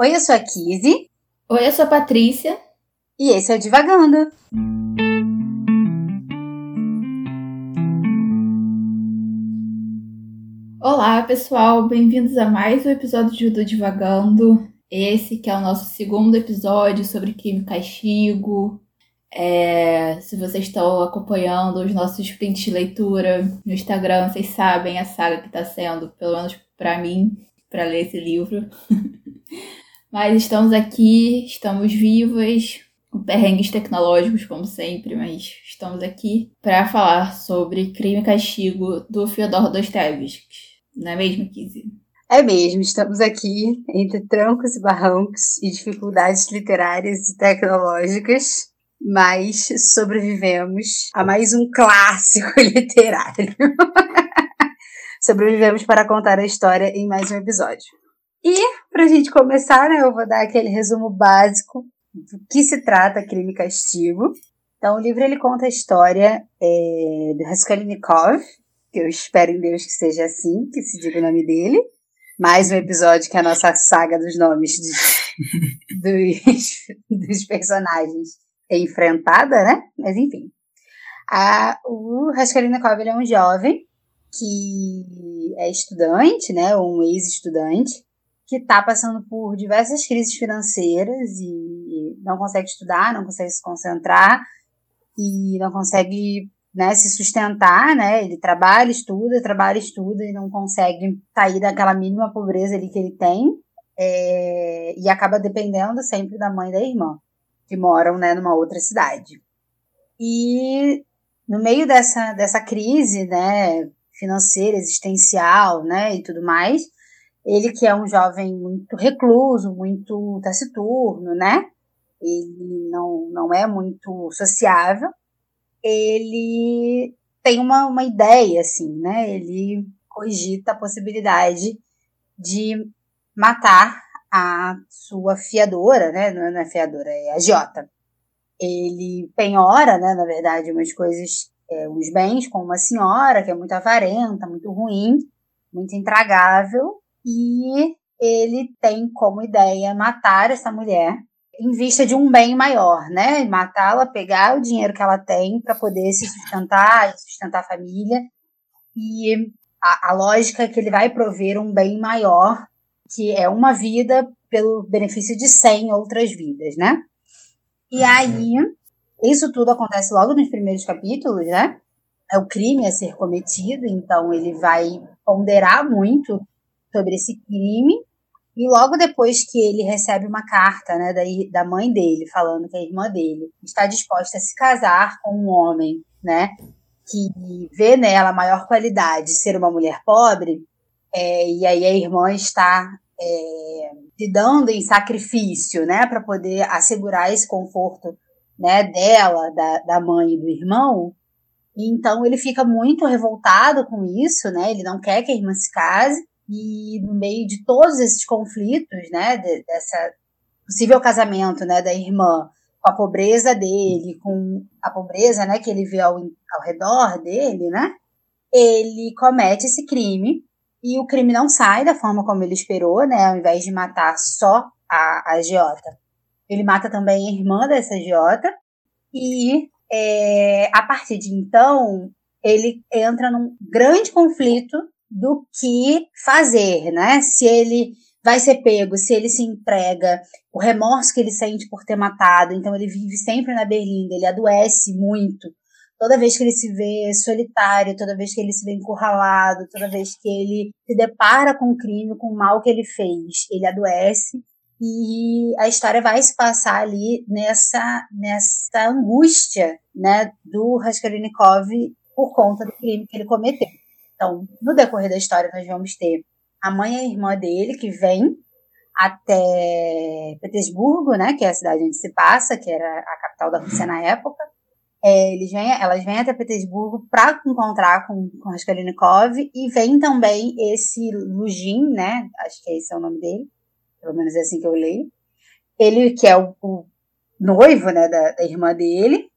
Oi, eu sou a Kizzy. Oi, eu sou a Patrícia. E esse é o Divagando. Olá, pessoal, bem-vindos a mais um episódio do Divagando. Esse que é o nosso segundo episódio sobre crime e castigo. É, se vocês estão acompanhando os nossos prints de leitura no Instagram, vocês sabem a saga que está sendo, pelo menos para mim, para ler esse livro. Mas estamos aqui, estamos vivas, com perrengues tecnológicos, como sempre, mas estamos aqui para falar sobre Crime e Castigo do Fyodor Dostoevsky. Não é mesmo, Kizzy? É mesmo, estamos aqui entre trancos e barrancos e dificuldades literárias e tecnológicas, mas sobrevivemos a mais um clássico literário. sobrevivemos para contar a história em mais um episódio. E, para a gente começar, né, eu vou dar aquele resumo básico do que se trata Crime e Castigo. Então, o livro ele conta a história é, do Raskolnikov, que eu espero em Deus que seja assim, que se diga o nome dele. Mais um episódio que é a nossa saga dos nomes dos, dos, dos personagens é enfrentada, né? Mas enfim. A, o Raskolnikov ele é um jovem que é estudante, né? Um ex-estudante que está passando por diversas crises financeiras e não consegue estudar, não consegue se concentrar e não consegue né, se sustentar, né? Ele trabalha, estuda, trabalha, estuda e não consegue sair daquela mínima pobreza ali que ele tem é, e acaba dependendo sempre da mãe e da irmã que moram, né, numa outra cidade. E no meio dessa, dessa crise, né, financeira, existencial, né, e tudo mais, ele que é um jovem muito recluso, muito taciturno, né? Ele não, não é muito sociável. Ele tem uma, uma ideia, assim, né? Ele cogita a possibilidade de matar a sua fiadora, né? Não é, é fiadora, é agiota. Ele penhora, né, na verdade, umas coisas, é, uns bens com uma senhora que é muito avarenta, muito ruim, muito intragável, e ele tem como ideia matar essa mulher em vista de um bem maior, né? Matá-la, pegar o dinheiro que ela tem para poder se sustentar e sustentar a família. E a, a, lógica é que ele vai prover um bem maior, que é uma vida pelo benefício de 100 outras vidas, né? E aí, isso tudo acontece logo nos primeiros capítulos, né? É o crime a ser cometido, então ele vai ponderar muito sobre esse crime. E logo depois que ele recebe uma carta né, da, da mãe dele, falando que a irmã dele está disposta a se casar com um homem, né, que vê nela a maior qualidade ser uma mulher pobre, é, e aí a irmã está é, se dando em sacrifício, né, para poder assegurar esse conforto, né, dela, da, da mãe e do irmão. Então ele fica muito revoltado com isso, né, ele não quer que a irmã se case, e no meio de todos esses conflitos, né, de, dessa possível casamento, né, da irmã com a pobreza dele, com a pobreza, né, que ele vê ao, ao redor dele, né, ele comete esse crime e o crime não sai da forma como ele esperou, né, ao invés de matar só a, a agiota. Ele mata também a irmã dessa agiota e é, a partir de então ele entra num grande conflito do que fazer, né? Se ele vai ser pego, se ele se entrega, o remorso que ele sente por ter matado, então ele vive sempre na berlinda, ele adoece muito. Toda vez que ele se vê solitário, toda vez que ele se vê encurralado, toda vez que ele se depara com o crime, com o mal que ele fez, ele adoece. E a história vai se passar ali nessa, nessa angústia né, do Raskolnikov por conta do crime que ele cometeu. Então, no decorrer da história, nós vamos ter a mãe e a irmã dele que vem até Petersburgo, né, que é a cidade onde se passa, que era a capital da Rússia na época. É, eles vêm, elas vêm até Petersburgo para encontrar com, com Raskolnikov e vem também esse Lugin, né, acho que esse é o nome dele, pelo menos é assim que eu leio. Ele que é o, o noivo, né, da, da, irmã dele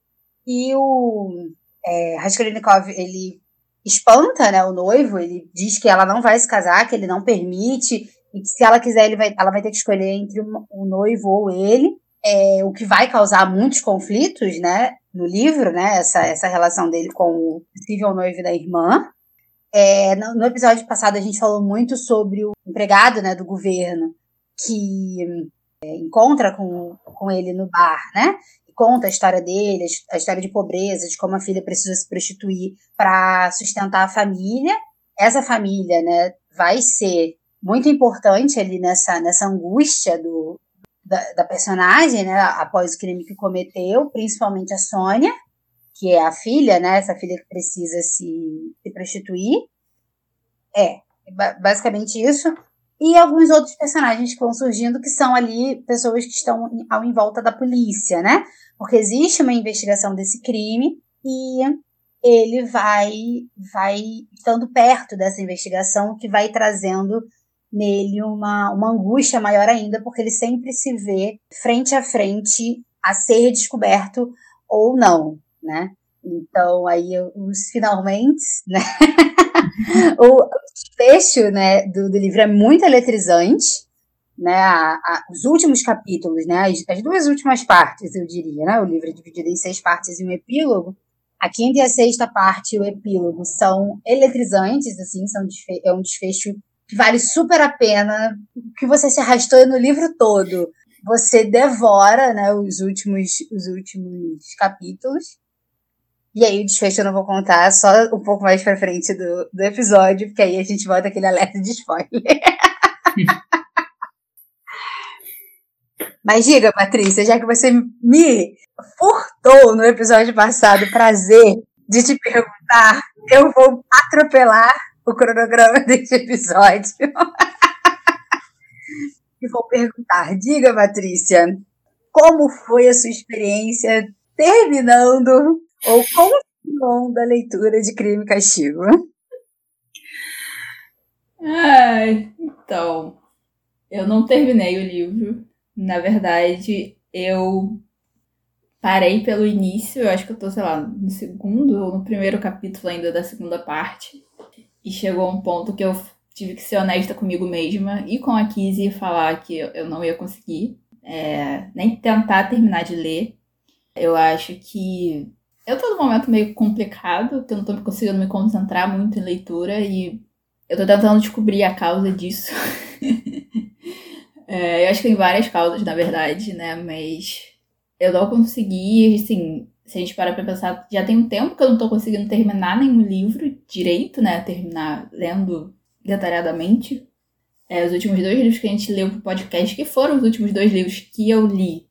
e o é, Raskolnikov, ele espanta, né, o noivo, ele diz que ela não vai se casar, que ele não permite e que se ela quiser, ele vai, ela vai ter que escolher entre o noivo ou ele, é, o que vai causar muitos conflitos, né, no livro, né, essa, essa relação dele com o possível noivo da irmã. É, no, no, episódio passado a gente falou muito sobre o empregado, né, do governo que é, encontra com, com ele no bar, né, conta a história dele, a história de pobreza, de como a filha precisa se prostituir para sustentar a família. Essa família, né, vai ser muito importante ali nessa, nessa angústia do, da, da, personagem, né, após o crime que cometeu, principalmente a Sônia, que é a filha, né, essa filha que precisa se, se prostituir. É, basicamente isso. E alguns outros personagens que vão surgindo que são ali pessoas que estão ao em volta da polícia, né? Porque existe uma investigação desse crime e ele vai vai estando perto dessa investigação que vai trazendo nele uma, uma angústia maior ainda, porque ele sempre se vê frente a frente a ser descoberto ou não, né? Então, aí, os finalmente, né? o desfecho, né, do, do, livro é muito eletrizante, né? A, a, os últimos capítulos, né? As, as, duas últimas partes, eu diria, né? O livro é dividido em seis partes e um epílogo. A quinta e a sexta parte o epílogo são eletrizantes, assim, são é um desfecho que vale super a pena, que você se arrastou no livro todo. Você devora, né, os últimos, os últimos capítulos. E aí o desfecho eu não vou contar, só um pouco mais pra frente do, do episódio, porque aí a gente volta aquele alerta de spoiler. Mas diga, Patrícia, já que você me furtou no episódio passado o prazer de te perguntar, eu vou atropelar o cronograma desse episódio. e vou perguntar: diga, Patrícia, como foi a sua experiência terminando ou continuando a leitura de Crime e Castigo? Ai, então, eu não terminei o livro. Na verdade, eu parei pelo início, eu acho que eu tô, sei lá, no segundo ou no primeiro capítulo ainda da segunda parte. E chegou um ponto que eu tive que ser honesta comigo mesma e com a Kizzy e falar que eu não ia conseguir é, nem tentar terminar de ler. Eu acho que eu tô num momento meio complicado, que eu não tô conseguindo me concentrar muito em leitura e eu tô tentando descobrir a causa disso. é, eu acho que tem várias causas, na verdade, né? Mas eu não consegui, assim, se a gente parar pra pensar, já tem um tempo que eu não tô conseguindo terminar nenhum livro direito, né? Terminar lendo detalhadamente. É, os últimos dois livros que a gente leu pro podcast, que foram os últimos dois livros que eu li,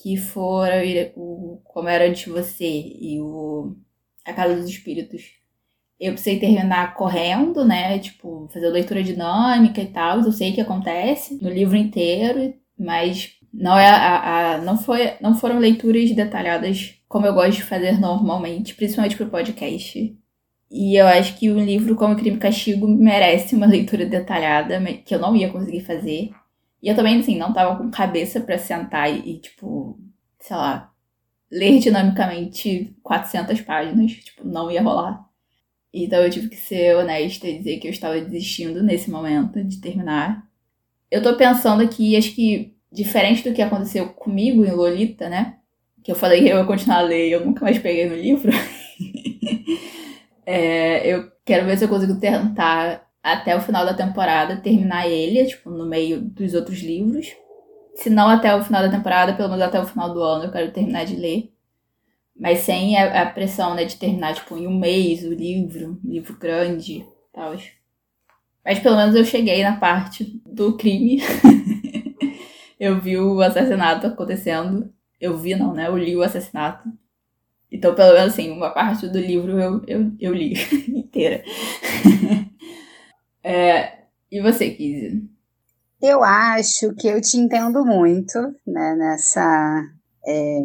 que foram o Como Era Antes de Você e o A Casa dos Espíritos. Eu precisei terminar correndo, né? Tipo, fazer leitura dinâmica e tal. Eu sei que acontece no livro inteiro, mas não é a, a, não foi não foram leituras detalhadas como eu gosto de fazer normalmente, principalmente pro podcast. E eu acho que um livro como Crime e Castigo merece uma leitura detalhada, que eu não ia conseguir fazer. E eu também, assim, não tava com cabeça para sentar e, tipo, sei lá, ler dinamicamente 400 páginas. Tipo, não ia rolar. Então eu tive que ser honesta e dizer que eu estava desistindo nesse momento de terminar. Eu tô pensando aqui, acho que diferente do que aconteceu comigo em Lolita, né? Que eu falei que eu ia continuar a ler e eu nunca mais peguei no livro. é, eu quero ver se eu consigo tentar até o final da temporada terminar ele, tipo, no meio dos outros livros. Se não até o final da temporada, pelo menos até o final do ano eu quero terminar de ler. Mas sem a, a pressão, né, de terminar, tipo, em um mês o livro, um livro grande tal. Mas pelo menos eu cheguei na parte do crime. eu vi o assassinato acontecendo. Eu vi, não, né? Eu li o assassinato. Então, pelo menos, assim, uma parte do livro eu, eu, eu li inteira. é, e você, Kizzy? Eu acho que eu te entendo muito, né, nessa, é,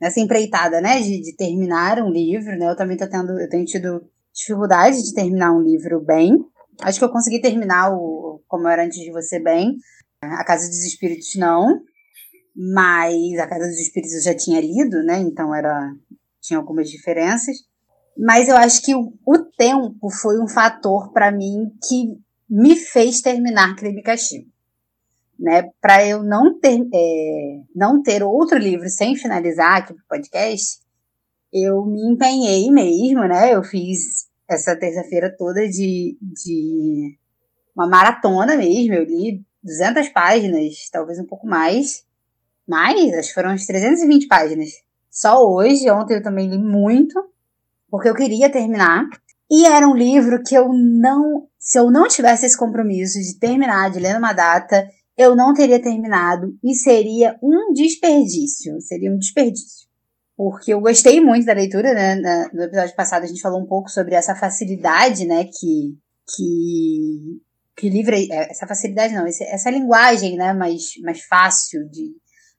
nessa empreitada, né, de, de, terminar um livro, né, eu também tô tendo, eu tenho tido dificuldade de terminar um livro bem, acho que eu consegui terminar o Como Era Antes de Você bem, a Casa dos Espíritos não, mas a Casa dos Espíritos eu já tinha lido, né? Então era tinha algumas diferenças. Mas eu acho que o, tempo foi um fator para mim que me fez terminar Crime e Castigo. Né, para eu não ter, é, não ter outro livro sem finalizar aqui pro podcast, eu me empenhei mesmo, né? Eu fiz essa terça-feira toda de, de uma maratona mesmo. Eu li 200 páginas, talvez um pouco mais. Mais, acho que foram umas 320 páginas. Só hoje, ontem eu também li muito, porque eu queria terminar. E era um livro que eu não, se eu não tivesse esse compromisso de terminar, de ler numa data, eu não teria terminado e seria um desperdício. Seria um desperdício. Porque eu gostei muito da leitura, né? No episódio passado a gente falou um pouco sobre essa facilidade, né? Que, que, que livro, é, essa facilidade não, essa linguagem, né? Mais, mais fácil de,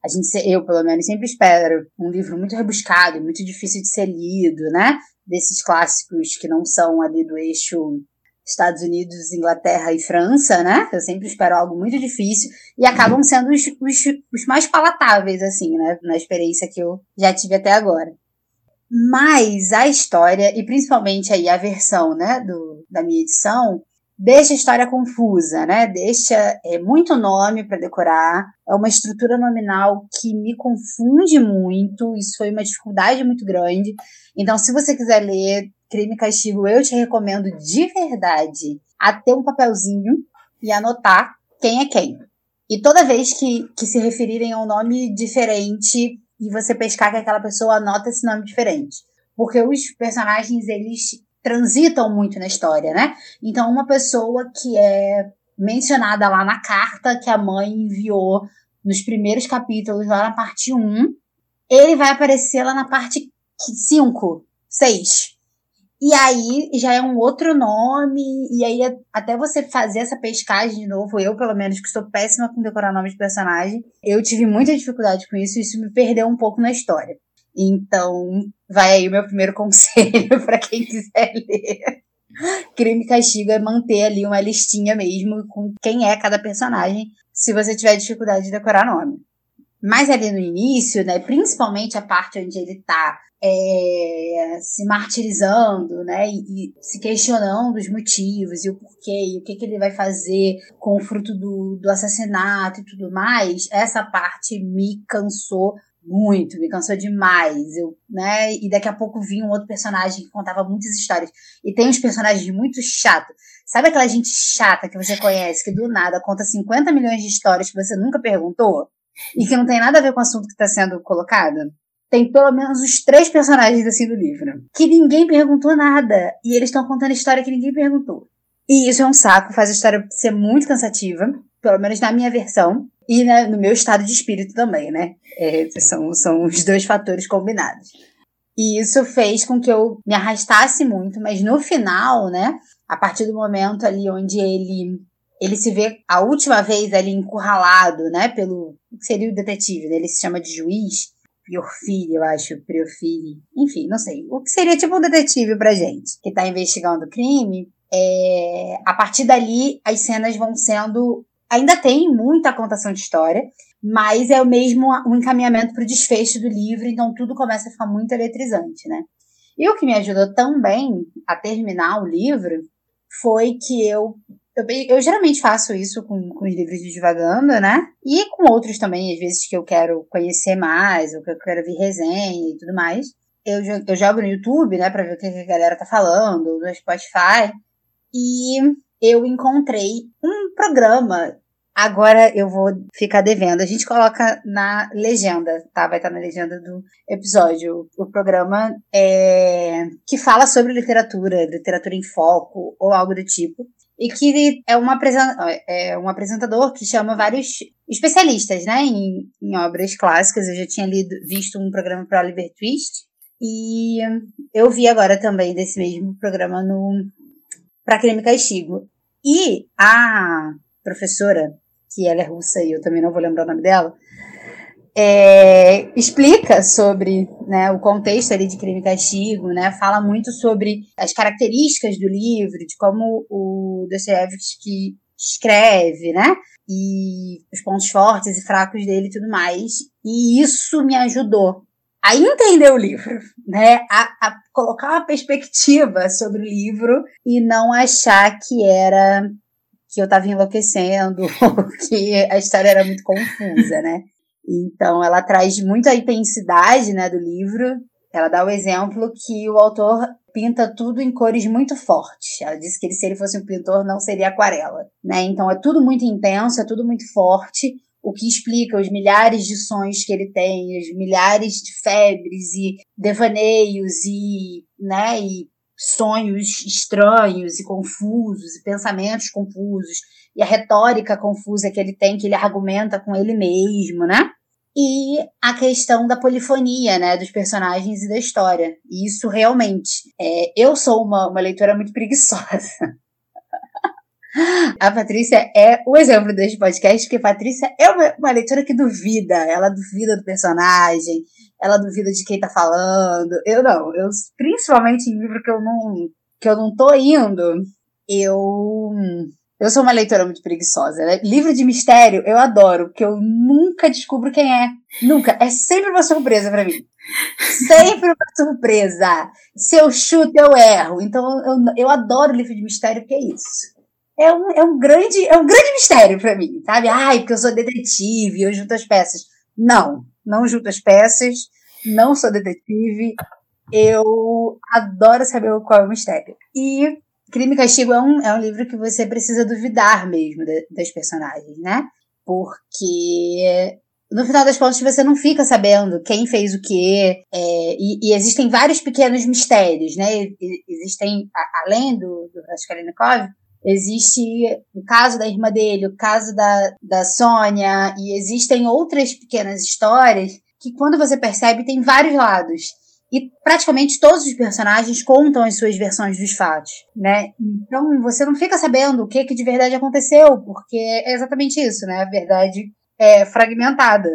a gente, eu pelo menos, sempre espero um livro muito rebuscado, muito difícil de ser lido, né? Desses clássicos que não são ali do eixo Estados Unidos, Inglaterra e França, né? Eu sempre espero algo muito difícil e acabam sendo os, os, os mais palatáveis, assim, né? Na experiência que eu já tive até agora. Mas a história, e principalmente aí a versão, né, do, da minha edição, deixa a história confusa, né? Deixa é, muito nome para decorar, é uma estrutura nominal que me confunde muito, isso foi uma dificuldade muito grande. Então, se você quiser ler Crime e Castigo, eu te recomendo de verdade a ter um papelzinho e anotar quem é quem. E toda vez que, que se referirem a um nome diferente e você pescar que aquela pessoa anota esse nome diferente. Porque os personagens, eles transitam muito na história, né? Então, uma pessoa que é mencionada lá na carta que a mãe enviou nos primeiros capítulos, lá na parte 1, ele vai aparecer lá na parte 5, 6. E aí já é um outro nome, e aí até você fazer essa pescagem de novo, eu pelo menos, que estou péssima com decorar nome de personagem, eu tive muita dificuldade com isso, e isso me perdeu um pouco na história. Então, vai aí o meu primeiro conselho para quem quiser ler. Crime e Castigo é manter ali uma listinha mesmo com quem é cada personagem, se você tiver dificuldade de decorar nome. Mas ali no início, né, principalmente a parte onde ele tá é, se martirizando, né, e, e, se questionando os motivos e o porquê, e o que, que ele vai fazer com o fruto do, do assassinato e tudo mais, essa parte me cansou muito, me cansou demais. Eu, né? E daqui a pouco vinha um outro personagem que contava muitas histórias. E tem uns personagens muito chatos. Sabe aquela gente chata que você conhece, que do nada conta 50 milhões de histórias que você nunca perguntou? E que não tem nada a ver com o assunto que está sendo colocado? Tem pelo menos os três personagens assim do livro. Que ninguém perguntou nada. E eles estão contando história que ninguém perguntou. E isso é um saco, faz a história ser muito cansativa. Pelo menos na minha versão. E né, no meu estado de espírito também, né? É, são, são os dois fatores combinados. E isso fez com que eu me arrastasse muito, mas no final, né? A partir do momento ali onde ele ele se vê a última vez ali encurralado, né? Pelo que seria o detetive, né? Ele se chama de juiz. Piorfili, eu acho, Priofili, enfim, não sei. O que seria tipo um detetive pra gente, que tá investigando o crime. É, a partir dali, as cenas vão sendo ainda tem muita contação de história, mas é o mesmo um encaminhamento para o desfecho do livro, então tudo começa a ficar muito eletrizante, né? E o que me ajudou também a terminar o livro foi que eu eu, eu geralmente faço isso com, com os livros de divagando, né? E com outros também, às vezes que eu quero conhecer mais, ou que eu quero ver resenha e tudo mais. Eu, eu jogo no YouTube, né, pra ver o que a galera tá falando, no Spotify. E eu encontrei um programa Agora eu vou ficar devendo. A gente coloca na legenda, tá? Vai estar na legenda do episódio. O programa é que fala sobre literatura, literatura em foco ou algo do tipo. E que é, uma é um apresentador que chama vários especialistas, né, em, em obras clássicas. Eu já tinha lido, visto um programa para Oliver Twist. E eu vi agora também desse mesmo programa no para Crime Castigo. E a professora que ela é russa e eu também não vou lembrar o nome dela, é, explica sobre né, o contexto ali de crime e castigo, né, fala muito sobre as características do livro, de como o Dostoevsky escreve, né, e os pontos fortes e fracos dele e tudo mais. E isso me ajudou a entender o livro, né, a, a colocar uma perspectiva sobre o livro e não achar que era que eu estava enlouquecendo, ou que a história era muito confusa, né? Então, ela traz muita intensidade, né, do livro. Ela dá o exemplo que o autor pinta tudo em cores muito fortes. Ela disse que ele, se ele fosse um pintor, não seria aquarela, né? Então, é tudo muito intenso, é tudo muito forte, o que explica os milhares de sonhos que ele tem, os milhares de febres e devaneios e, né, e sonhos estranhos e confusos e pensamentos confusos e a retórica confusa que ele tem, que ele argumenta com ele mesmo, né? E a questão da polifonia, né, dos personagens e da história. E isso realmente, é, eu sou uma, uma leitora muito preguiçosa. A Patrícia é o exemplo deste podcast, porque Patrícia é uma, uma, leitora que duvida. Ela duvida do personagem, ela duvida de quem tá falando. Eu não, eu principalmente em livro que eu não que eu não tô indo, eu eu sou uma leitora muito preguiçosa. Né? Livro de mistério eu adoro, porque eu nunca descubro quem é. Nunca. É sempre uma surpresa para mim. Sempre uma surpresa. Se eu chuto, eu erro. Então eu, eu adoro livro de mistério porque é isso é um, é um grande é um grande mistério para mim, sabe? Ai, porque eu sou detetive, eu junto as peças. Não, não junto as peças, não sou detetive. Eu adoro saber qual é o mistério. E Crime e Castigo é um, é um livro que você precisa duvidar mesmo de, das personagens, né? Porque no final das contas você não fica sabendo quem fez o quê, é, e, e, existem vários pequenos mistérios, né? Existem, além do, do Raskolnikov, Existe o caso da irmã dele, o caso da, da Sônia, e existem outras pequenas histórias que, quando você percebe, tem vários lados. E praticamente todos os personagens contam as suas versões dos fatos, né? Então você não fica sabendo o que, que de verdade aconteceu, porque é exatamente isso, né? A verdade é fragmentada.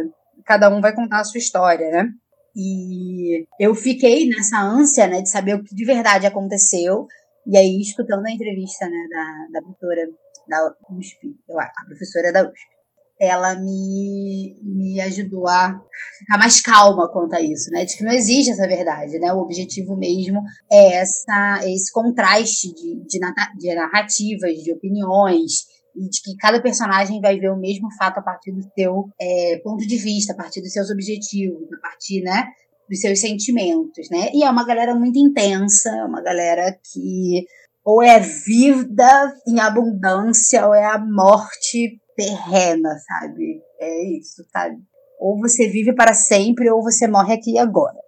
Cada um vai contar a sua história, né? E eu fiquei nessa ânsia, né, de saber o que de verdade aconteceu, e aí, escutando a entrevista né, da, da doutora da USP, a professora da USP, ela me, me ajudou a ficar mais calma quanto a isso, né? De que não existe essa verdade, né? O objetivo mesmo é essa, esse contraste de, de, de narrativas, de opiniões, e de que cada personagem vai ver o mesmo fato a partir do seu é, ponto de vista, a partir dos seus objetivos, a partir, né, dos seus sentimentos, né? E é uma galera muito intensa, é uma galera que ou é vida em abundância ou é a morte terrena, sabe? É isso, sabe? Ou você vive para sempre ou você morre aqui e agora.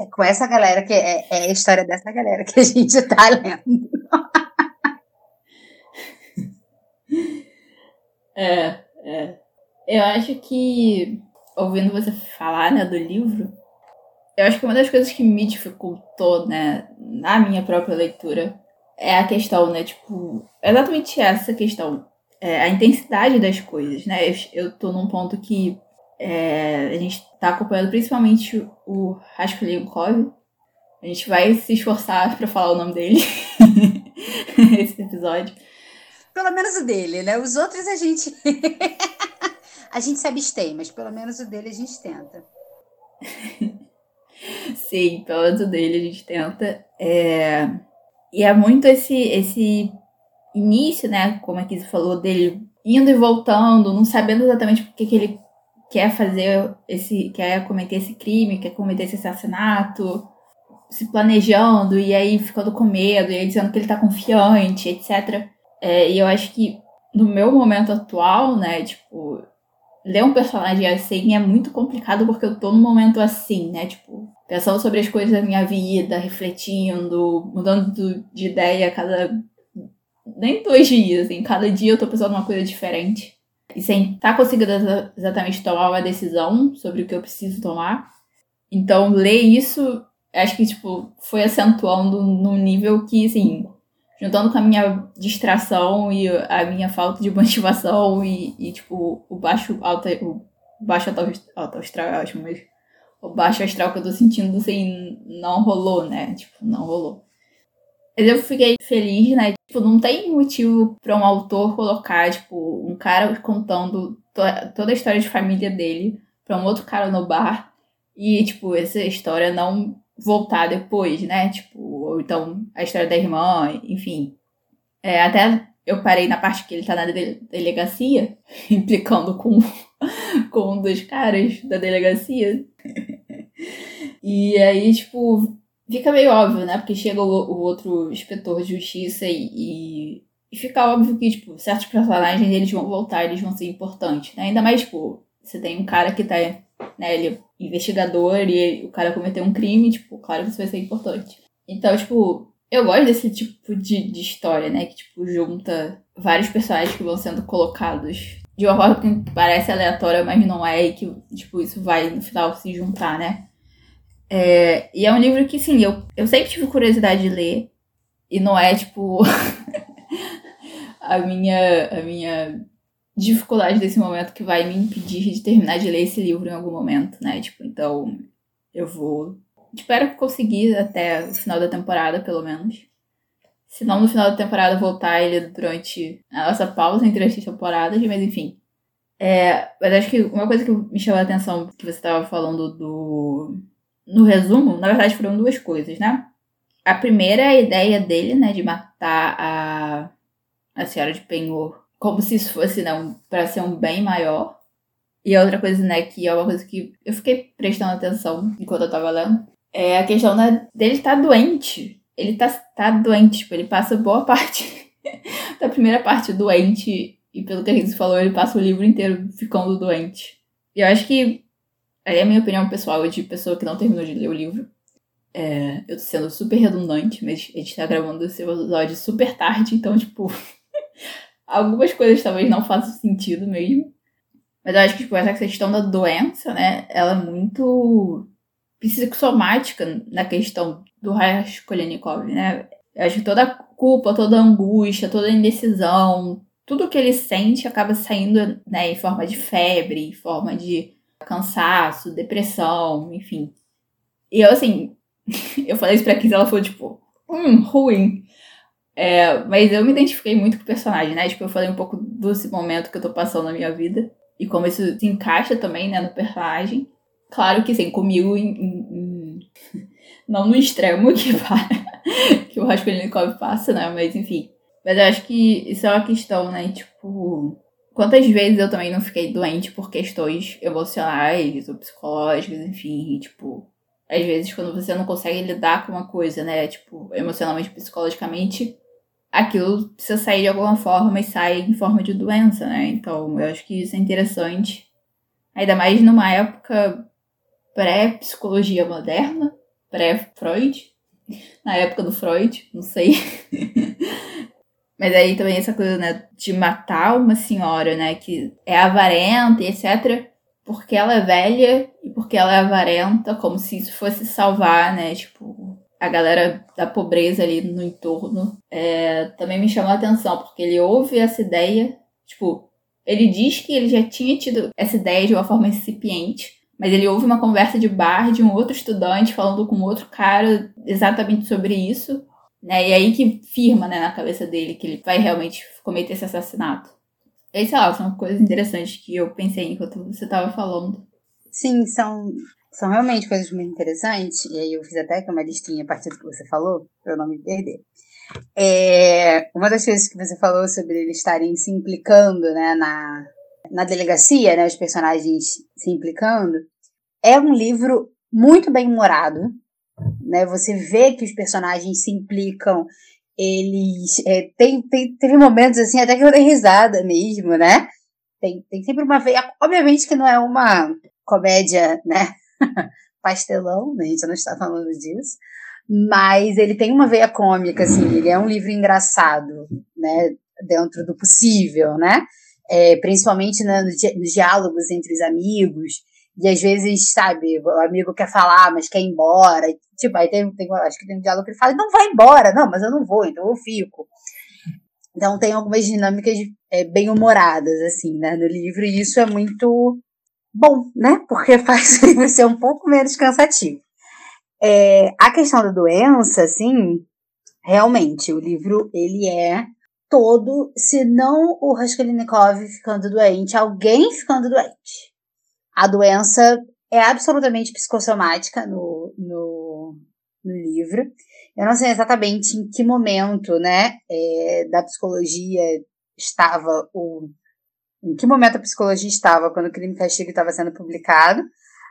É com essa galera que é, é a história dessa galera que a gente tá lendo. é, é. Eu acho que ouvindo você falar, né, do livro, eu acho que uma das coisas que me dificultou, né, na minha própria leitura, é a questão, né, tipo, exatamente essa questão, é, a intensidade das coisas, né, eu, eu tô num ponto que é, a gente tá acompanhando principalmente o Raskolnikov, a gente vai se esforçar para falar o nome dele esse episódio. Pelo menos o dele, né, os outros a gente... a gente se abstém, mas pelo menos o dele a gente tenta. Sim, pelo menos dele a gente tenta. É... E é muito esse, esse início, né? Como a Kizzy falou, dele indo e voltando, não sabendo exatamente por que, ele quer fazer esse. quer cometer esse crime, quer cometer esse assassinato, se planejando, e aí ficando com medo, e aí dizendo que ele tá confiante, etc. É, e eu acho que no meu momento atual, né, tipo, ler um personagem assim é muito complicado porque eu tô num momento assim, né? Tipo, pensando sobre as coisas da minha vida, refletindo, mudando de ideia a cada. Nem dois dias, em cada dia eu tô pensando uma coisa diferente. E sem estar tá conseguindo exatamente tomar uma decisão sobre o que eu preciso tomar. Então, ler isso, acho que, tipo, foi acentuando num nível que, assim, juntando com a minha distração e a minha falta de motivação e, e tipo, o baixo alto, o baixo alto, alto astral, eu acho, mas o baixo astral que eu tô sentindo, assim, não rolou, né? Tipo, não rolou. Eu fiquei feliz, né? Tipo, não tem motivo para um autor colocar, tipo, um cara contando to toda a história de família dele para um outro cara no bar e, tipo, essa história não voltar depois, né? Tipo, ou então a história da irmã, enfim. É, até eu parei na parte que ele tá na de delegacia, implicando com, com um dos caras da delegacia. e aí, tipo, fica meio óbvio, né? Porque chega o, o outro inspetor de justiça e, e, e, fica óbvio que, tipo, certos personagens eles vão voltar, eles vão ser importantes, né? Ainda mais, tipo, você tem um cara que tá, né, ele é investigador e o cara cometeu um crime, tipo, claro que isso vai ser importante. Então, tipo, eu gosto desse tipo de, de história, né? Que, tipo, junta vários personagens que vão sendo colocados de uma forma que parece aleatória, mas não é, e que, tipo, isso vai no final se juntar, né? É, e é um livro que, sim, eu, eu sempre tive curiosidade de ler, e não é, tipo, a minha, a minha dificuldade desse momento que vai me impedir de terminar de ler esse livro em algum momento, né? Tipo, então, eu vou Espero conseguir até o final da temporada, pelo menos. Se não no final da temporada voltar ele durante a nossa pausa entre as temporadas, mas enfim. É, mas acho que uma coisa que me chamou a atenção que você estava falando do. No resumo, na verdade foram duas coisas, né? A primeira é a ideia dele, né, de matar a, a senhora de penhor como se isso fosse, né, para ser um bem maior. E a outra coisa, né, que é uma coisa que eu fiquei prestando atenção enquanto eu tava lendo, é a questão né, dele estar tá doente. Ele tá, tá doente, tipo, ele passa boa parte da primeira parte doente. E pelo que a gente falou, ele passa o livro inteiro ficando doente. E eu acho que. Aí é a minha opinião pessoal de pessoa que não terminou de ler o livro. É, eu tô sendo super redundante, mas a gente tá gravando esse episódio super tarde, então, tipo. algumas coisas talvez não façam sentido mesmo. Mas eu acho que, tipo, essa questão da doença, né? Ela é muito psicossomática na questão do Raskolnikov, né? Eu acho que toda culpa, toda angústia, toda indecisão, tudo que ele sente acaba saindo né, em forma de febre, em forma de cansaço, depressão, enfim. E eu, assim, eu falei isso pra Kiz, ela falou, tipo, hum, ruim. É, mas eu me identifiquei muito com o personagem, né? Tipo, eu falei um pouco desse momento que eu tô passando na minha vida. E como isso se encaixa também, né, no personagem. Claro que assim, comigo em, em, em... não no extremo que, que o Raskolnikov passa, né? Mas enfim. Mas eu acho que isso é uma questão, né? Tipo, quantas vezes eu também não fiquei doente por questões emocionais ou psicológicas, enfim, tipo, às vezes quando você não consegue lidar com uma coisa, né? Tipo, emocionalmente, psicologicamente, aquilo precisa sair de alguma forma e sai em forma de doença, né? Então, eu acho que isso é interessante. Ainda mais numa época pré-psicologia moderna, pré-Freud, na época do Freud, não sei. Mas aí também essa coisa, né, de matar uma senhora, né, que é avarenta e etc, porque ela é velha e porque ela é avarenta, como se isso fosse salvar, né, tipo, a galera da pobreza ali no entorno. É, também me chamou a atenção, porque ele ouve essa ideia, tipo, ele diz que ele já tinha tido essa ideia de uma forma incipiente, mas ele ouve uma conversa de bar de um outro estudante falando com outro cara exatamente sobre isso, né? E aí que firma, né, na cabeça dele que ele vai realmente cometer esse assassinato. E sei lá, são coisas interessantes que eu pensei enquanto você estava falando. Sim, são, são realmente coisas muito interessantes. E aí eu fiz até uma listinha a partir do que você falou, para eu não me perder. É, uma das coisas que você falou sobre eles estarem se implicando né, na, na delegacia, né, os personagens se implicando, é um livro muito bem humorado, né? Você vê que os personagens se implicam, eles é, tem, tem, teve momentos assim até que eu dei risada mesmo, né? Tem, tem sempre uma veia, obviamente que não é uma comédia, né? Pastelão, né? a gente não está falando disso, mas ele tem uma veia cômica, assim, ele é um livro engraçado, né? Dentro do possível, né? é, principalmente né, nos diálogos entre os amigos, e às vezes, sabe, o amigo quer falar, mas quer ir embora. Tipo, aí tem, tem acho que tem um diálogo que ele fala, não vai embora, não, mas eu não vou, então eu fico. Então tem algumas dinâmicas é, bem humoradas, assim, né, no livro, e isso é muito bom, né, porque faz o livro ser um pouco menos cansativo. É, a questão da doença, assim, realmente, o livro, ele é todo, se não o Raskolnikov ficando doente, alguém ficando doente. A doença é absolutamente psicossomática no, no, no livro. Eu não sei exatamente em que momento, né, é, da psicologia estava o em que momento a psicologia estava quando o Crime Castigo estava sendo publicado,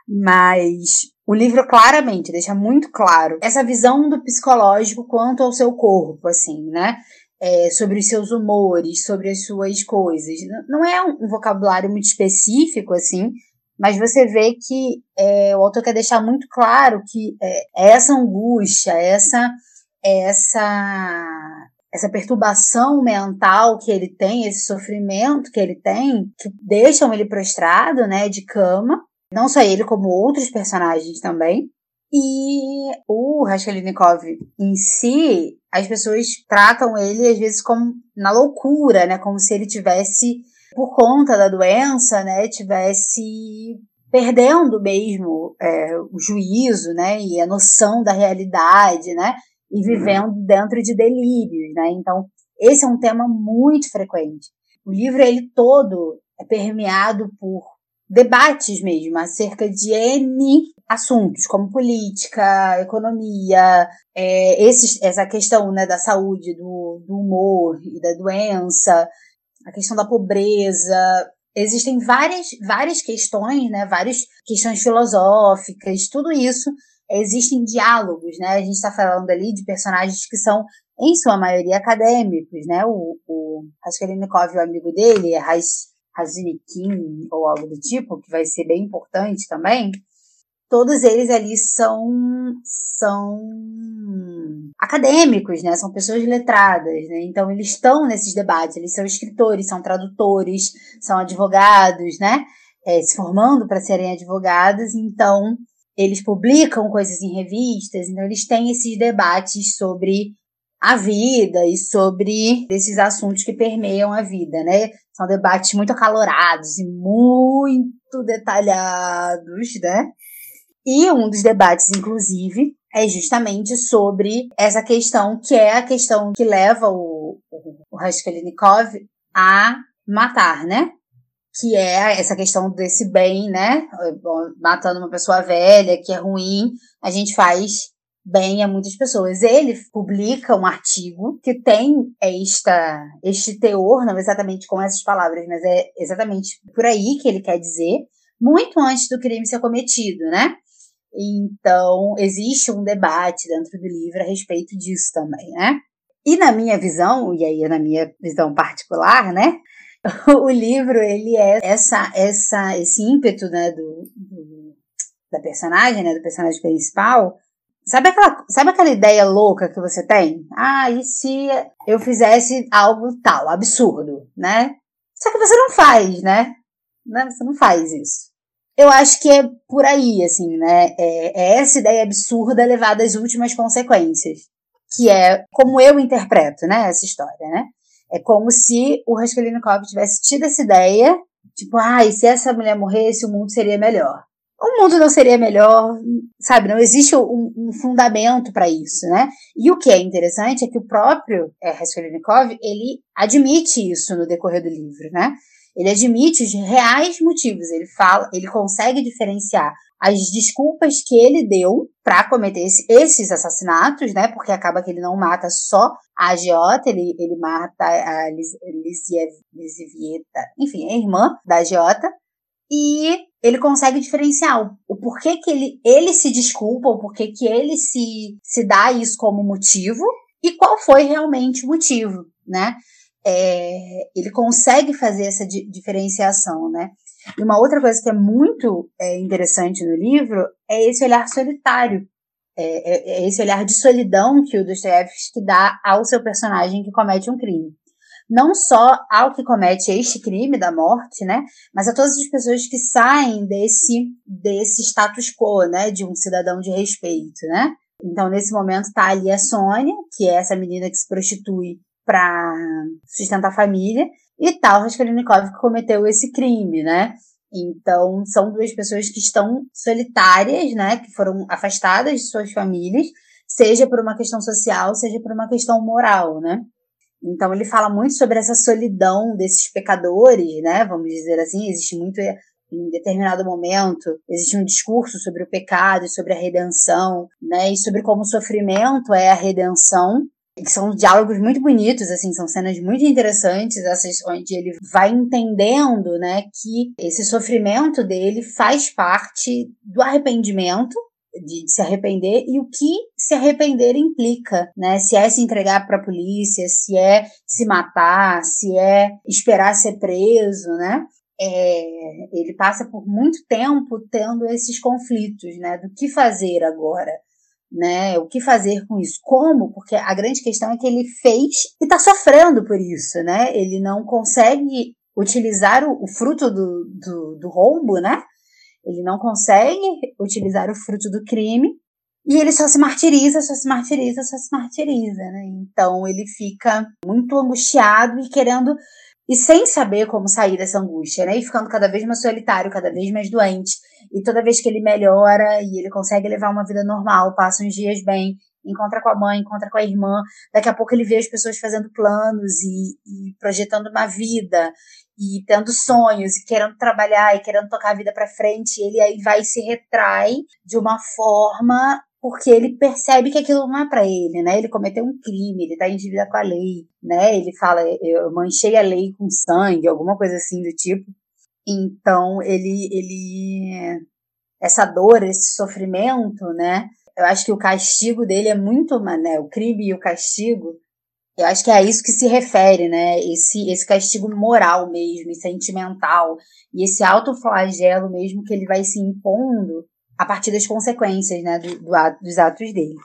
mas o livro claramente deixa muito claro essa visão do psicológico quanto ao seu corpo, assim, né? É, sobre os seus humores, sobre as suas coisas. Não é um vocabulário muito específico, assim, mas você vê que é, o autor quer deixar muito claro que é, essa angústia, essa essa essa perturbação mental que ele tem, esse sofrimento que ele tem, que deixam ele prostrado, né, de cama, não só ele, como outros personagens também. E o Raskolnikov em si, as pessoas tratam ele às vezes como na loucura, né, como se ele tivesse por conta da doença, né, tivesse perdendo mesmo é, o juízo, né, e a noção da realidade, né, e vivendo dentro de delírios, né? Então, esse é um tema muito frequente. O livro, ele todo é permeado por debates mesmo acerca de N assuntos, como política, economia, é, esses, essa questão né, da saúde, do, do humor e da doença, a questão da pobreza. Existem várias, várias questões, né, várias questões filosóficas, tudo isso existem diálogos, né? A gente está falando ali de personagens que são, em sua maioria, acadêmicos, né? O, o Raskolnikov, o amigo dele, é Razinikin, ou algo do tipo, que vai ser bem importante também. Todos eles ali são, são acadêmicos, né? São pessoas letradas, né? Então eles estão nesses debates, eles são escritores, são tradutores, são advogados, né? É, se formando para serem advogados, então eles publicam coisas em revistas, então eles têm esses debates sobre a vida e sobre esses assuntos que permeiam a vida, né? São debates muito acalorados e muito detalhados, né? E um dos debates, inclusive, é justamente sobre essa questão que é a questão que leva o, o Raskolnikov a matar, né? que é essa questão desse bem, né? Matando uma pessoa velha, que é ruim, a gente faz bem a muitas pessoas. Ele publica um artigo que tem esta, este teor, não exatamente com essas palavras, mas é exatamente por aí que ele quer dizer, muito antes do crime ser cometido, né? Então, existe um debate dentro do livro a respeito disso também, né? E na minha visão, e aí na minha visão particular, né? o livro ele é essa essa esse ímpeto né do, do, da personagem né do personagem principal sabe aquela sabe aquela ideia louca que você tem ah e se eu fizesse algo tal absurdo né só que você não faz né, né? você não faz isso eu acho que é por aí assim né é, é essa ideia absurda levada às últimas consequências que é como eu interpreto né essa história né é como se o Raskolnikov tivesse tido essa ideia, tipo, ah, e se essa mulher morresse, o mundo seria melhor. O mundo não seria melhor, sabe? Não existe um, um fundamento para isso, né? E o que é interessante é que o próprio é, Raskolnikov, ele admite isso no decorrer do livro, né? Ele admite os reais motivos, ele fala, ele consegue diferenciar as desculpas que ele deu para cometer esse, esses assassinatos, né? Porque acaba que ele não mata só a agiota, ele, ele mata a Lisivieta, enfim, a irmã da agiota, e ele consegue diferenciar o, o porquê que ele, ele se desculpa, o porquê que ele se, se dá isso como motivo, e qual foi realmente o motivo, né? É, ele consegue fazer essa di diferenciação, né? E uma outra coisa que é muito é, interessante no livro é esse olhar solitário, é, é, é esse olhar de solidão que o Dostoiévski dá ao seu personagem que comete um crime. Não só ao que comete este crime da morte, né, mas a todas as pessoas que saem desse, desse status quo, né, de um cidadão de respeito, né. Então, nesse momento, tá ali a Sônia, que é essa menina que se prostitui para sustentar a família, e tal Raskolnikov que cometeu esse crime, né? Então, são duas pessoas que estão solitárias, né? Que foram afastadas de suas famílias, seja por uma questão social, seja por uma questão moral, né? Então, ele fala muito sobre essa solidão desses pecadores, né? Vamos dizer assim, existe muito em determinado momento existe um discurso sobre o pecado, sobre a redenção, né, e sobre como o sofrimento é a redenção, são diálogos muito bonitos, assim, são cenas muito interessantes, essas onde ele vai entendendo, né, que esse sofrimento dele faz parte do arrependimento, de se arrepender e o que se arrepender implica, né? Se é se entregar para a polícia, se é se matar, se é esperar ser preso, né? É, ele passa por muito tempo tendo esses conflitos, né? Do que fazer agora, né? O que fazer com isso? Como? Porque a grande questão é que ele fez e está sofrendo por isso, né? Ele não consegue utilizar o, o fruto do, do, do roubo, né? Ele não consegue utilizar o fruto do crime e ele só se martiriza, só se martiriza, só se martiriza, né? Então ele fica muito angustiado e querendo e sem saber como sair dessa angústia, né? E ficando cada vez mais solitário, cada vez mais doente. E toda vez que ele melhora e ele consegue levar uma vida normal, passa uns dias bem, encontra com a mãe, encontra com a irmã, daqui a pouco ele vê as pessoas fazendo planos e, e projetando uma vida e tendo sonhos e querendo trabalhar e querendo tocar a vida para frente, ele aí vai e se retrai de uma forma porque ele percebe que aquilo não é para ele, né? Ele cometeu um crime, ele tá em dívida com a lei, né? Ele fala, eu manchei a lei com sangue, alguma coisa assim do tipo. Então, ele, ele, essa dor, esse sofrimento, né? Eu acho que o castigo dele é muito, né? O crime e o castigo, eu acho que é a isso que se refere, né? Esse, esse castigo moral mesmo, e sentimental, e esse autoflagelo mesmo que ele vai se impondo a partir das consequências, né, do, do ato, dos atos dele.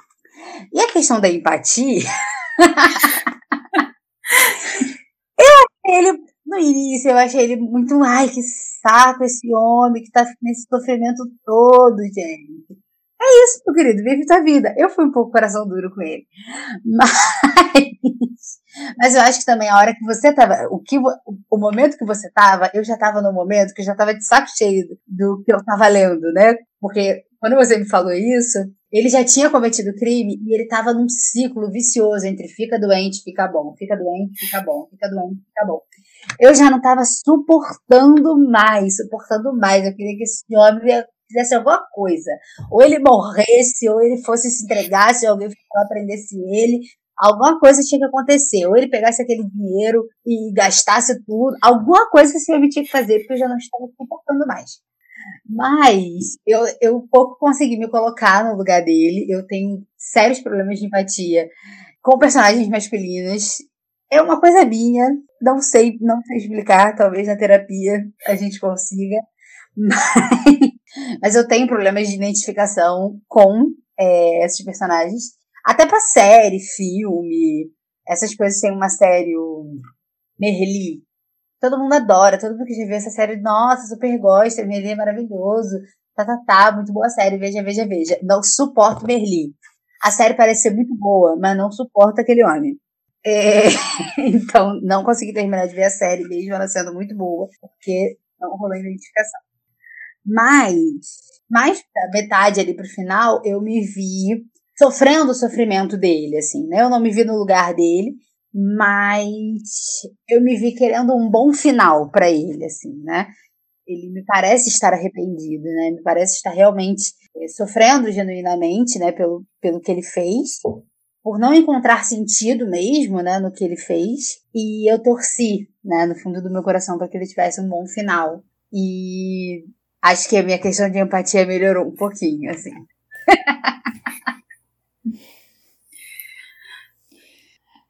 E a questão da empatia, eu achei ele, no início, eu achei ele muito, ai, que saco esse homem que tá nesse sofrimento todo, gente. É isso, meu querido, vive tua vida. Eu fui um pouco coração duro com ele. Mas, mas eu acho que também a hora que você tava, o, que, o momento que você tava, eu já tava no momento que eu já tava de saco cheio do que eu tava lendo, né? Porque quando você me falou isso, ele já tinha cometido crime e ele tava num ciclo vicioso entre fica doente, fica bom, fica doente, fica bom, fica doente, fica bom. Eu já não tava suportando mais, suportando mais. Eu queria que esse homem fizesse alguma coisa. Ou ele morresse, ou ele fosse se entregasse, ou alguém prendesse ele. Alguma coisa tinha que acontecer. Ou ele pegasse aquele dinheiro e gastasse tudo. Alguma coisa esse homem tinha que fazer, porque eu já não estava comportando mais. Mas eu, eu pouco consegui me colocar no lugar dele. Eu tenho sérios problemas de empatia com personagens masculinos. É uma coisa minha, não sei, não sei explicar, talvez na terapia a gente consiga. Mas mas eu tenho problemas de identificação com é, esses personagens. Até pra série, filme, essas coisas. Tem uma série, o Merli. Todo mundo adora, todo mundo que já viu essa série, nossa, super gosta, Merli é maravilhoso. Tá, tá, tá, muito boa série, veja, veja, veja. Não suporto Merli. A série parece ser muito boa, mas não suporto aquele homem. É, então, não consegui terminar de ver a série, mesmo ela sendo muito boa, porque não rolou identificação. Mas, mais da metade ali pro final, eu me vi sofrendo o sofrimento dele, assim, né? Eu não me vi no lugar dele, mas eu me vi querendo um bom final para ele, assim, né? Ele me parece estar arrependido, né? Me parece estar realmente é, sofrendo genuinamente, né? Pelo, pelo que ele fez, por não encontrar sentido mesmo, né? No que ele fez. E eu torci, né? No fundo do meu coração para que ele tivesse um bom final. E acho que a minha questão de empatia melhorou um pouquinho, assim.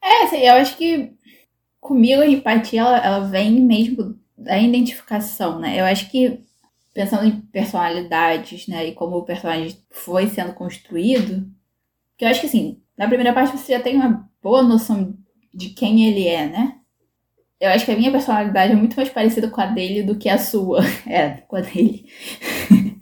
é, assim, eu acho que comigo a empatia ela, ela vem mesmo da identificação, né? Eu acho que pensando em personalidades, né, e como o personagem foi sendo construído, que eu acho que assim, na primeira parte você já tem uma boa noção de quem ele é, né? Eu acho que a minha personalidade é muito mais parecida com a dele do que a sua. É, com a dele.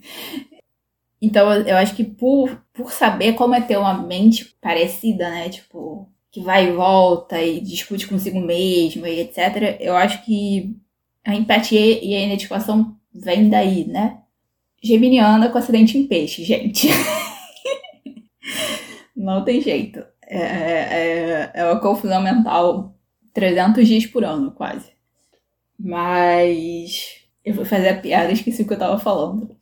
então, eu acho que por, por saber como é ter uma mente parecida, né? Tipo, que vai e volta e discute consigo mesmo e etc. Eu acho que a empatia e a identificação vem daí, né? Geminiana com acidente em peixe, gente. Não tem jeito. É, é, é uma confusão mental 300 dias por ano, quase. Mas Eu vou fazer a piada, esqueci o que eu tava falando.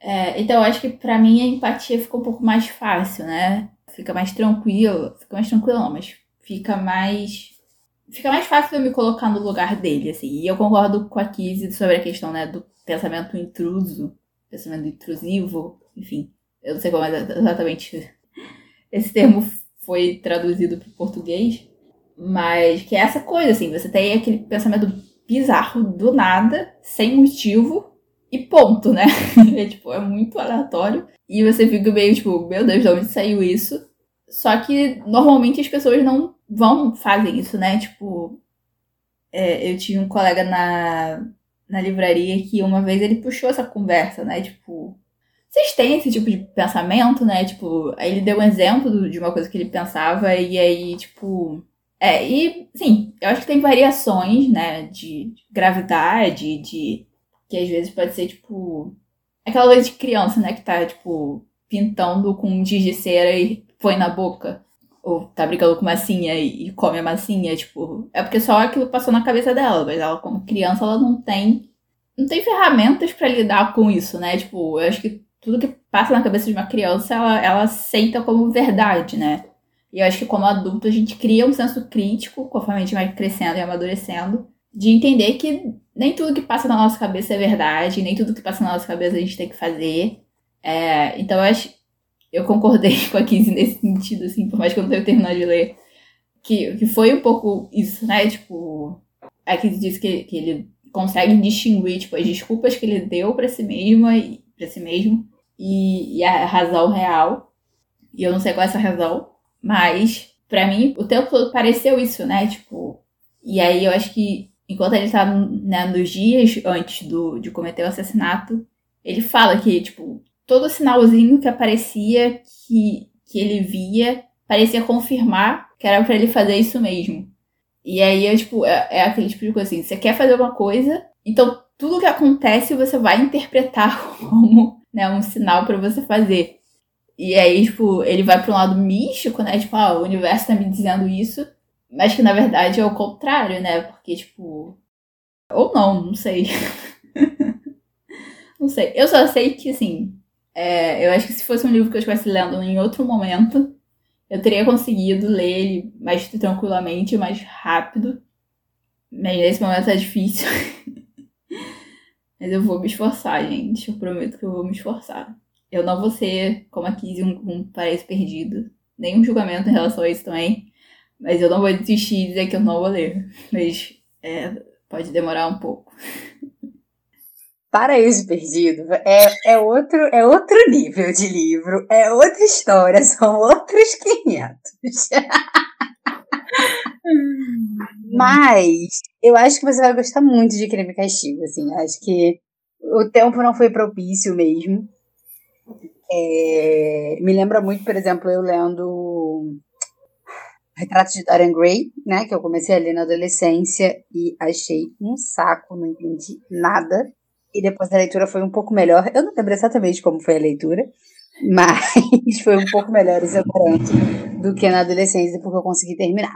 É, então, acho que para mim a empatia fica um pouco mais fácil, né? Fica mais tranquilo. Fica mais tranquilo, não, mas fica mais. Fica mais fácil eu me colocar no lugar dele, assim. E eu concordo com a Kizzy sobre a questão, né, do pensamento intruso, pensamento intrusivo, enfim. Eu não sei como exatamente esse termo foi traduzido para português, mas que é essa coisa, assim, você tem aquele pensamento bizarro do nada, sem motivo, e ponto, né? é, tipo, é muito aleatório. E você fica meio tipo, meu Deus, de onde saiu isso? Só que normalmente as pessoas não vão, fazem isso, né? Tipo, é, eu tinha um colega na, na livraria que uma vez ele puxou essa conversa, né? Tipo, vocês têm esse tipo de pensamento, né? Tipo, aí ele deu um exemplo de uma coisa que ele pensava e aí, tipo. É, e, sim, eu acho que tem variações, né? De gravidade, de que às vezes pode ser, tipo. Aquela coisa de criança, né? Que tá, tipo, pintando com um giz de cera e põe na boca. Ou tá brincando com massinha e, e come a massinha, tipo. É porque só aquilo passou na cabeça dela, mas ela, como criança, ela não tem. Não tem ferramentas para lidar com isso, né? Tipo, eu acho que tudo que passa na cabeça de uma criança, ela, ela aceita como verdade, né? E eu acho que como adulto a gente cria um senso crítico, conforme a gente vai crescendo e amadurecendo, de entender que nem tudo que passa na nossa cabeça é verdade, nem tudo que passa na nossa cabeça a gente tem que fazer. É, então eu acho. Eu concordei com a Kizzy nesse sentido, assim, por mais que eu não tenha terminado de ler. Que, que foi um pouco isso, né? Tipo, a Kizzy disse que, que ele consegue distinguir, tipo, as desculpas que ele deu para si mesmo para si mesmo e, e, a razão real. E eu não sei qual é essa razão, mas para mim o tempo todo pareceu isso, né? Tipo, e aí eu acho que enquanto ele tá né, nos dias antes do, de cometer o assassinato, ele fala que, tipo, todo sinalzinho que aparecia, que, que ele via, parecia confirmar que era para ele fazer isso mesmo. E aí, é, tipo, é, é, aquele tipo de coisa assim, você quer fazer uma coisa, então tudo que acontece você vai interpretar como né, um sinal para você fazer. E aí, tipo, ele vai para um lado místico, né? Tipo, ah, o universo tá me dizendo isso, mas que na verdade é o contrário, né? Porque, tipo. Ou não, não sei. não sei. Eu só sei que, assim. É, eu acho que se fosse um livro que eu estivesse lendo em outro momento, eu teria conseguido ler ele mais tranquilamente, mais rápido. Mas nesse momento é difícil. Mas eu vou me esforçar, gente. Eu prometo que eu vou me esforçar. Eu não vou ser, como a Kizzy, um, um paraíso perdido. Nenhum julgamento em relação a isso também. Mas eu não vou desistir e dizer que eu não vou ler. Mas é, pode demorar um pouco. Paraíso Perdido é, é, outro, é outro nível de livro, é outra história, são outros 500. Mas eu acho que você vai gostar muito de Crime Castigo, assim. Acho que o tempo não foi propício mesmo. É, me lembra muito, por exemplo, eu lendo Retrato de Dorian Gray, né, que eu comecei a ler na adolescência e achei um saco, não entendi nada. E depois da leitura foi um pouco melhor. Eu não lembro exatamente como foi a leitura, mas foi um pouco melhor exatamente do que na adolescência, porque eu consegui terminar.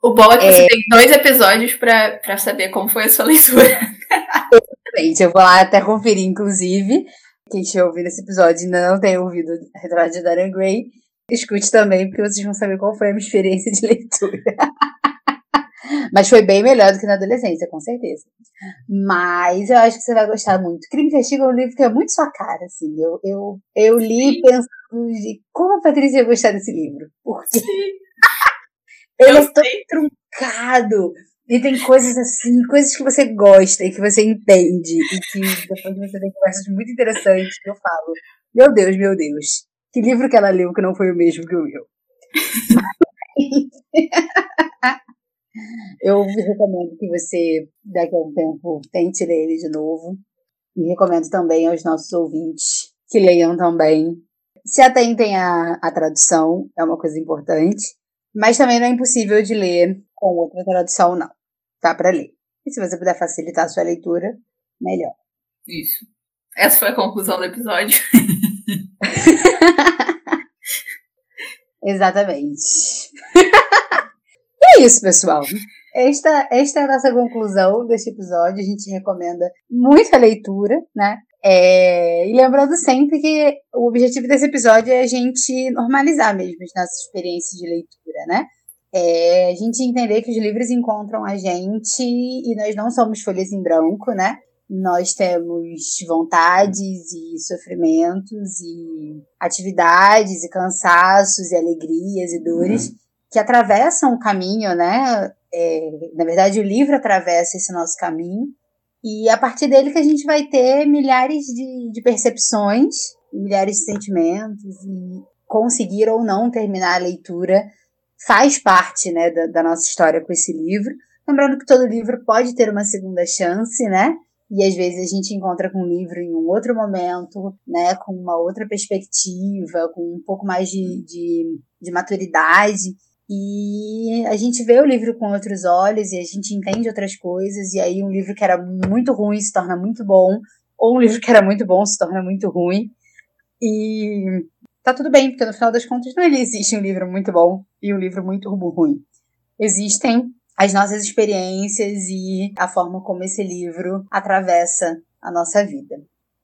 O bom é que é... você tem dois episódios para saber como foi a sua leitura. Exatamente, eu vou lá até conferir, inclusive. Quem estiver ouvindo esse episódio e ainda não tem ouvido Retrato de Dorian Gray, Escute também, porque vocês vão saber qual foi a minha experiência de leitura. Mas foi bem melhor do que na adolescência, com certeza. Mas eu acho que você vai gostar muito. Crime e Castigo é um livro que é muito sua cara, assim. Eu, eu, eu li pensando de como a Patrícia ia gostar desse livro. Porque ele é tão truncado. E tem coisas assim, coisas que você gosta e que você entende. E que depois você tem conversas muito interessantes que eu falo. Meu Deus, meu Deus. Que livro que ela leu que não foi o mesmo que o meu? eu recomendo que você, daqui a um tempo, tente ler ele de novo. E recomendo também aos nossos ouvintes que leiam também. Se atentem à, à tradução, é uma coisa importante. Mas também não é impossível de ler com outra tradução, não. Tá para ler. E se você puder facilitar a sua leitura, melhor. Isso. Essa foi a conclusão do episódio. Exatamente. e é isso, pessoal. esta, esta é a nossa conclusão deste episódio. A gente recomenda muita leitura, né? É, e lembrando sempre que o objetivo desse episódio é a gente normalizar mesmo as nossas experiências de leitura, né? É a gente entender que os livros encontram a gente e nós não somos folhas em branco, né? Nós temos vontades e sofrimentos e atividades e cansaços e alegrias e dores uhum. que atravessam o caminho, né? É, na verdade, o livro atravessa esse nosso caminho e a partir dele que a gente vai ter milhares de, de percepções, milhares de sentimentos e conseguir ou não terminar a leitura faz parte, né, da, da nossa história com esse livro. Lembrando que todo livro pode ter uma segunda chance, né? E às vezes a gente encontra com o livro em um outro momento, né, com uma outra perspectiva, com um pouco mais de, de, de maturidade. E a gente vê o livro com outros olhos e a gente entende outras coisas, e aí um livro que era muito ruim se torna muito bom, ou um livro que era muito bom se torna muito ruim. E tá tudo bem, porque no final das contas não existe um livro muito bom e um livro muito ruim. Existem as nossas experiências e a forma como esse livro atravessa a nossa vida.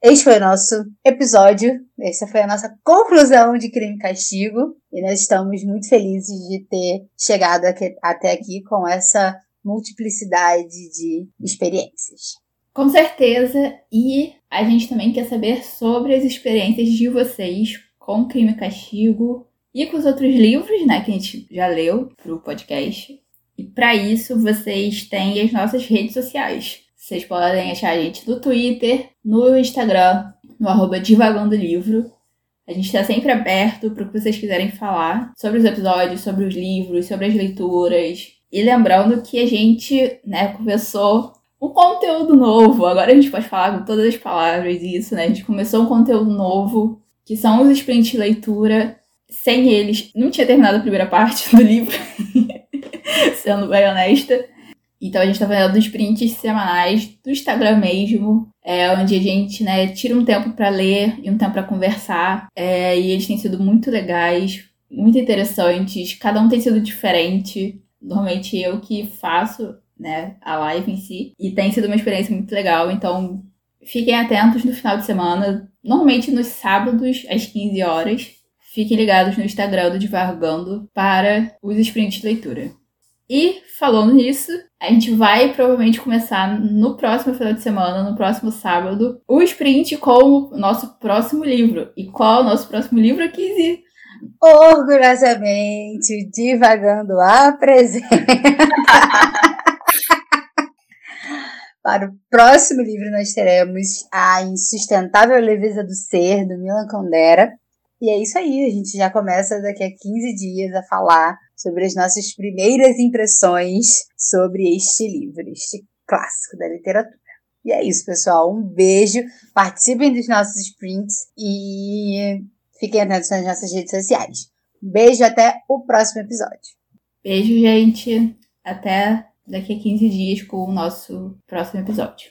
Este foi o nosso episódio, essa foi a nossa conclusão de Crime e Castigo, e nós estamos muito felizes de ter chegado aqui, até aqui com essa multiplicidade de experiências. Com certeza, e a gente também quer saber sobre as experiências de vocês com Crime e Castigo e com os outros livros, né, que a gente já leu pro podcast. E para isso, vocês têm as nossas redes sociais. Vocês podem achar a gente no Twitter, no Instagram, no arroba Divagando Livro. A gente está sempre aberto para o que vocês quiserem falar sobre os episódios, sobre os livros, sobre as leituras. E lembrando que a gente, né, começou um conteúdo novo. Agora a gente pode falar com todas as palavras isso, né? A gente começou um conteúdo novo, que são os sprints de leitura. Sem eles, não tinha terminado a primeira parte do livro, sendo bem honesta. Então a gente tá fazendo sprints semanais do Instagram mesmo, é, onde a gente né, tira um tempo para ler e um tempo para conversar. É, e eles têm sido muito legais, muito interessantes. Cada um tem sido diferente. Normalmente eu que faço né, a live em si. E tem sido uma experiência muito legal. Então fiquem atentos no final de semana. Normalmente nos sábados, às 15 horas. Fiquem ligados no Instagram do Divargando para os sprints de leitura. E falando nisso, a gente vai provavelmente começar no próximo final de semana, no próximo sábado, o sprint com o nosso próximo livro. E qual é o nosso próximo livro, Kizzy? Orgulhosamente, Divagando apresenta. Para o próximo livro, nós teremos A Insustentável Leveza do Ser, do Milan Kundera. E é isso aí, a gente já começa daqui a 15 dias a falar sobre as nossas primeiras impressões sobre este livro, este clássico da literatura. E é isso, pessoal. Um beijo. Participem dos nossos sprints e fiquem atentos nas nossas redes sociais. Um beijo até o próximo episódio. Beijo, gente. Até daqui a 15 dias com o nosso próximo episódio.